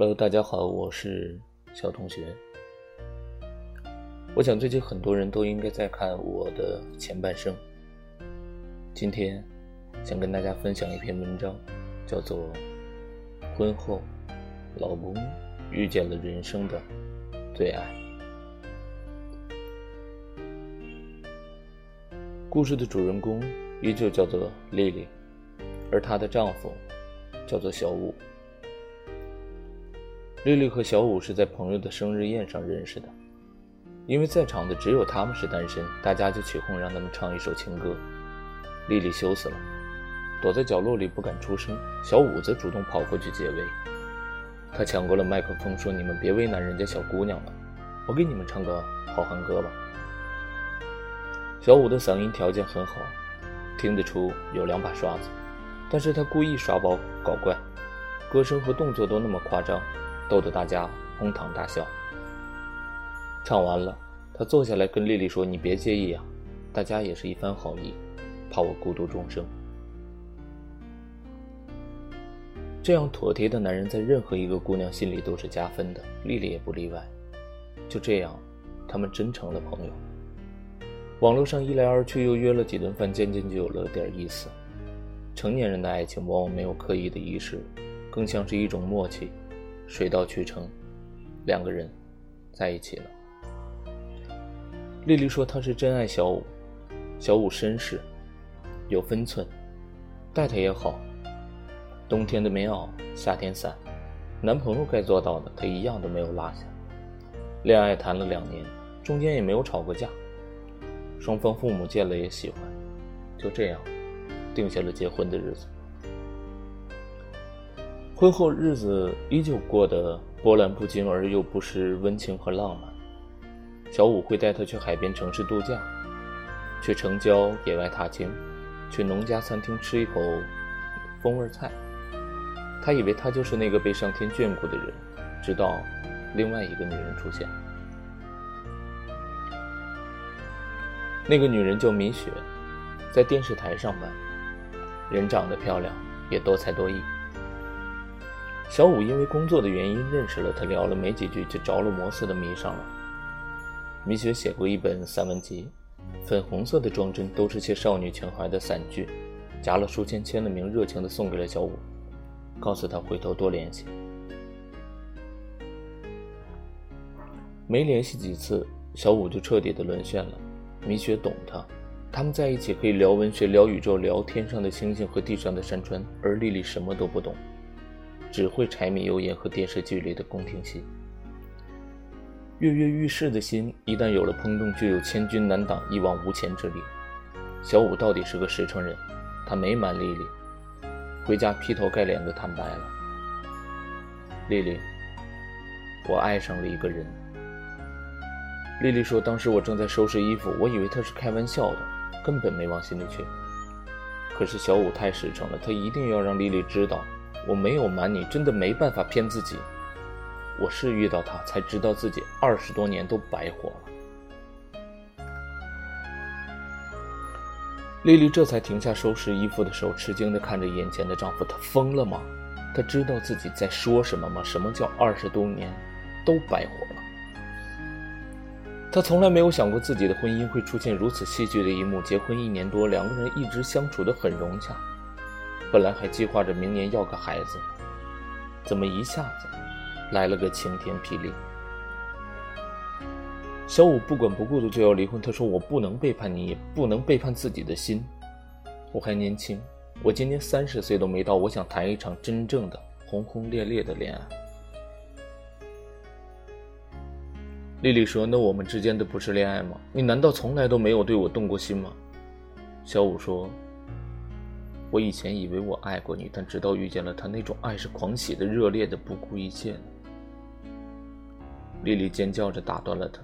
Hello，大家好，我是小同学。我想最近很多人都应该在看我的前半生。今天想跟大家分享一篇文章，叫做《婚后老公遇见了人生的最爱》。故事的主人公依旧叫做丽丽，而她的丈夫叫做小五。丽丽和小五是在朋友的生日宴上认识的，因为在场的只有他们是单身，大家就起哄让他们唱一首情歌。丽丽羞死了，躲在角落里不敢出声。小五则主动跑过去解围，他抢过了麦克风说：“你们别为难人家小姑娘了，我给你们唱个好汉歌吧。”小五的嗓音条件很好，听得出有两把刷子，但是他故意耍宝搞怪，歌声和动作都那么夸张。逗得大家哄堂大笑。唱完了，他坐下来跟丽丽说：“你别介意啊，大家也是一番好意，怕我孤独终生。”这样妥帖的男人，在任何一个姑娘心里都是加分的，丽丽也不例外。就这样，他们真成了朋友。网络上一来二去，又约了几顿饭，渐渐就有了点意思。成年人的爱情往往没有刻意的仪式，更像是一种默契。水到渠成，两个人在一起了。丽丽说她是真爱小五，小五绅士，有分寸，待她也好。冬天的棉袄，夏天伞，男朋友该做到的，她一样都没有落下。恋爱谈了两年，中间也没有吵过架，双方父母见了也喜欢，就这样定下了结婚的日子。婚后日子依旧过得波澜不惊，而又不失温情和浪漫。小五会带她去海边城市度假，去城郊野外踏青，去农家餐厅吃一口风味菜。他以为他就是那个被上天眷顾的人，直到另外一个女人出现。那个女人叫米雪，在电视台上班，人长得漂亮，也多才多艺。小五因为工作的原因认识了他，聊了没几句就着了魔似的迷上了。米雪写过一本散文集，粉红色的装帧都是些少女情怀的散句，夹了书签，签了名，热情的送给了小五，告诉他回头多联系。没联系几次，小五就彻底的沦陷了。米雪懂他，他们在一起可以聊文学、聊宇宙、聊天上的星星和地上的山川，而丽丽什么都不懂。只会柴米油盐和电视剧里的宫廷戏，跃跃欲试的心一旦有了砰动，就有千军难挡、一往无前之力。小五到底是个实诚人，他没瞒丽丽，回家劈头盖脸的坦白了：“丽丽，我爱上了一个人。”丽丽说：“当时我正在收拾衣服，我以为他是开玩笑的，根本没往心里去。可是小五太实诚了，他一定要让丽丽知道。”我没有瞒你，真的没办法骗自己。我是遇到他才知道自己二十多年都白活了。丽丽这才停下收拾衣服的手，吃惊地看着眼前的丈夫。她疯了吗？她知道自己在说什么吗？什么叫二十多年都白活了？她从来没有想过自己的婚姻会出现如此戏剧的一幕。结婚一年多，两个人一直相处得很融洽。本来还计划着明年要个孩子，怎么一下子来了个晴天霹雳？小五不管不顾的就要离婚。他说：“我不能背叛你，也不能背叛自己的心。我还年轻，我今年三十岁都没到，我想谈一场真正的轰轰烈烈的恋爱。”丽丽说：“那我们之间的不是恋爱吗？你难道从来都没有对我动过心吗？”小五说。我以前以为我爱过你，但直到遇见了他，那种爱是狂喜的、热烈的、不顾一切的。丽丽尖叫着打断了他。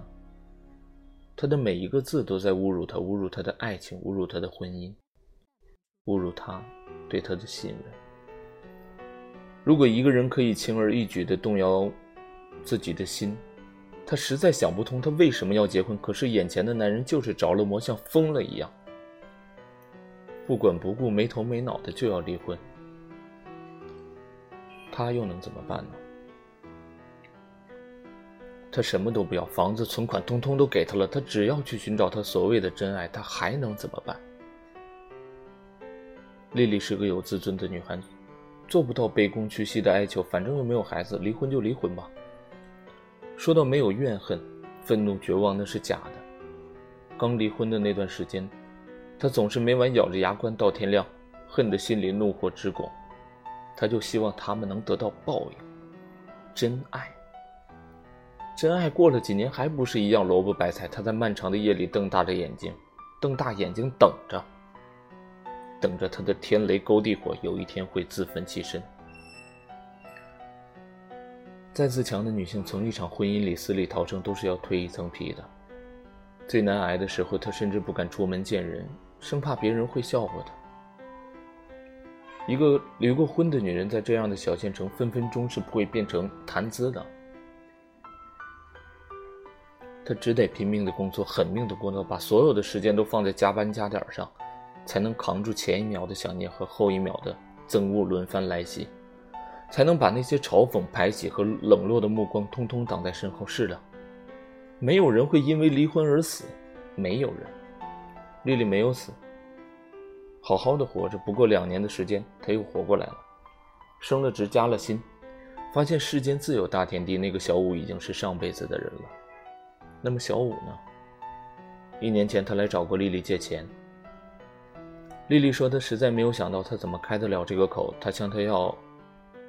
他的每一个字都在侮辱他，侮辱他的爱情，侮辱他的婚姻，侮辱他对他的信任。如果一个人可以轻而易举地动摇自己的心，他实在想不通他为什么要结婚。可是眼前的男人就是着了魔，像疯了一样。不管不顾、没头没脑的就要离婚，他又能怎么办呢？他什么都不要，房子、存款通通都给他了，他只要去寻找他所谓的真爱，他还能怎么办？丽丽是个有自尊的女孩子，做不到卑躬屈膝的哀求，反正又没有孩子，离婚就离婚吧。说到没有怨恨、愤怒、绝望，那是假的。刚离婚的那段时间，他总是每晚咬着牙关到天亮，恨得心里怒火直拱。他就希望他们能得到报应，真爱。真爱过了几年还不是一样萝卜白菜？他在漫长的夜里瞪大着眼睛，瞪大眼睛等着，等着他的天雷勾地火有一天会自焚其身。再自强的女性，从一场婚姻里死里逃生，都是要蜕一层皮的。最难挨的时候，她甚至不敢出门见人，生怕别人会笑话她。一个离过婚的女人，在这样的小县城，分分钟是不会变成谈资的。她只得拼命的工作，狠命的工作，把所有的时间都放在加班加点上，才能扛住前一秒的想念和后一秒的憎恶轮番来袭，才能把那些嘲讽、排挤和冷落的目光通通挡在身后。是的。没有人会因为离婚而死，没有人。丽丽没有死，好好的活着。不过两年的时间，她又活过来了，升了职，加了薪，发现世间自有大天地。那个小五已经是上辈子的人了。那么小五呢？一年前他来找过丽丽借钱。丽丽说她实在没有想到他怎么开得了这个口。他向她要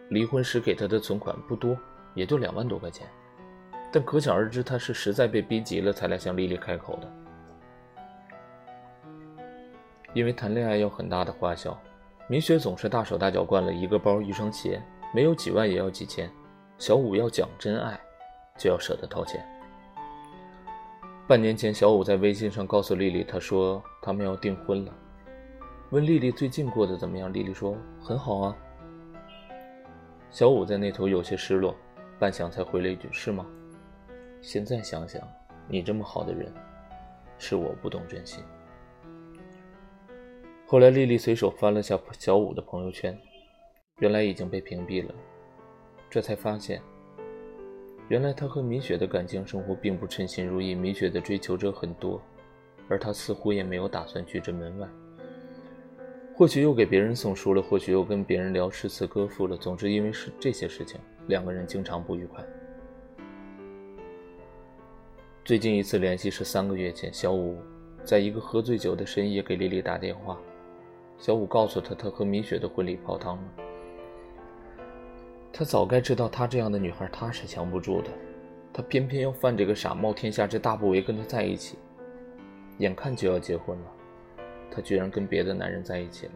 离婚时给她的存款不多，也就两万多块钱。但可想而知，他是实在被逼急了才来向丽丽开口的。因为谈恋爱要很大的花销，明雪总是大手大脚惯了，一个包一双鞋，没有几万也要几千。小五要讲真爱，就要舍得掏钱。半年前，小五在微信上告诉丽丽，他说他们要订婚了，问丽丽最近过得怎么样。丽丽说很好啊。小五在那头有些失落，半晌才回了一句：“是吗？”现在想想，你这么好的人，是我不懂珍惜。后来，丽丽随手翻了下小五的朋友圈，原来已经被屏蔽了。这才发现，原来他和米雪的感情生活并不称心如意。米雪的追求者很多，而他似乎也没有打算拒之门外。或许又给别人送书了，或许又跟别人聊诗词歌赋了。总之，因为是这些事情，两个人经常不愉快。最近一次联系是三个月前，小五在一个喝醉酒的深夜给丽丽打电话。小五告诉她，他和米雪的婚礼泡汤了。他早该知道，她这样的女孩他是扛不住的，他偏偏要犯这个傻，冒天下之大不韪跟她在一起。眼看就要结婚了，他居然跟别的男人在一起了。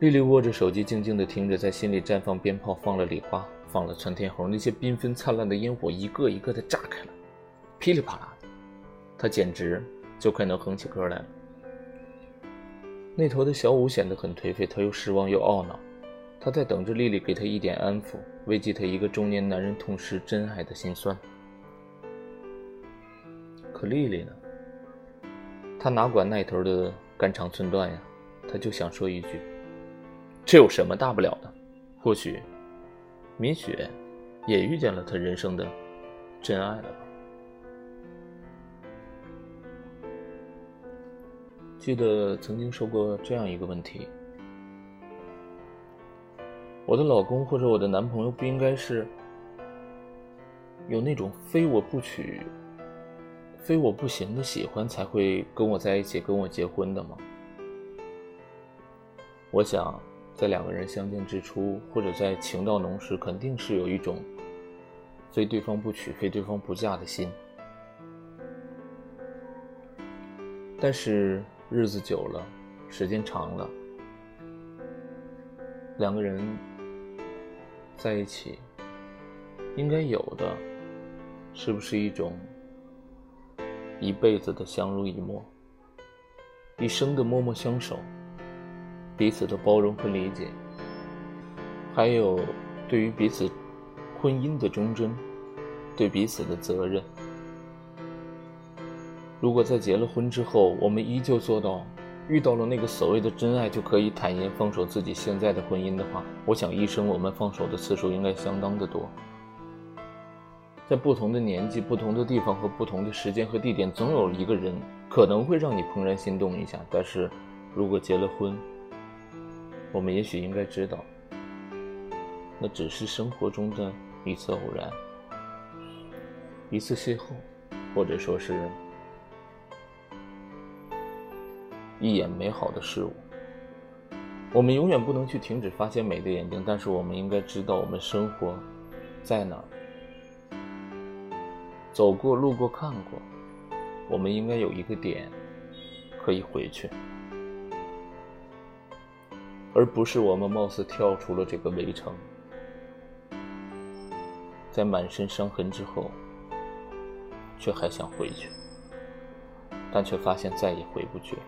丽丽握着手机，静静地听着，在心里绽放鞭炮，放了礼花。放了窜天猴，那些缤纷灿烂的烟火一个一个的炸开了，噼里啪啦的，她简直就快能哼起歌来了。那头的小五显得很颓废，他又失望又懊恼，他在等着丽丽给他一点安抚，慰藉他一个中年男人痛失真爱的心酸。可丽丽呢？她哪管那头的肝肠寸断呀？她就想说一句：这有什么大不了的？或许。米雪也遇见了她人生的真爱了吧？记得曾经说过这样一个问题：我的老公或者我的男朋友不应该是有那种非我不娶、非我不行的喜欢才会跟我在一起、跟我结婚的吗？我想。在两个人相见之初，或者在情到浓时，肯定是有一种非对方不娶、非对方不嫁的心。但是日子久了，时间长了，两个人在一起，应该有的，是不是一种一辈子的相濡以沫，一生的默默相守？彼此的包容和理解，还有对于彼此婚姻的忠贞，对彼此的责任。如果在结了婚之后，我们依旧做到遇到了那个所谓的真爱就可以坦言放手自己现在的婚姻的话，我想一生我们放手的次数应该相当的多。在不同的年纪、不同的地方和不同的时间和地点，总有一个人可能会让你怦然心动一下。但是，如果结了婚，我们也许应该知道，那只是生活中的一次偶然，一次邂逅，或者说是一眼美好的事物。我们永远不能去停止发现美的眼睛，但是我们应该知道我们生活在哪儿。走过、路过、看过，我们应该有一个点可以回去，而不是我们貌似跳出了这个围城，在满身伤痕之后，却还想回去，但却发现再也回不去了。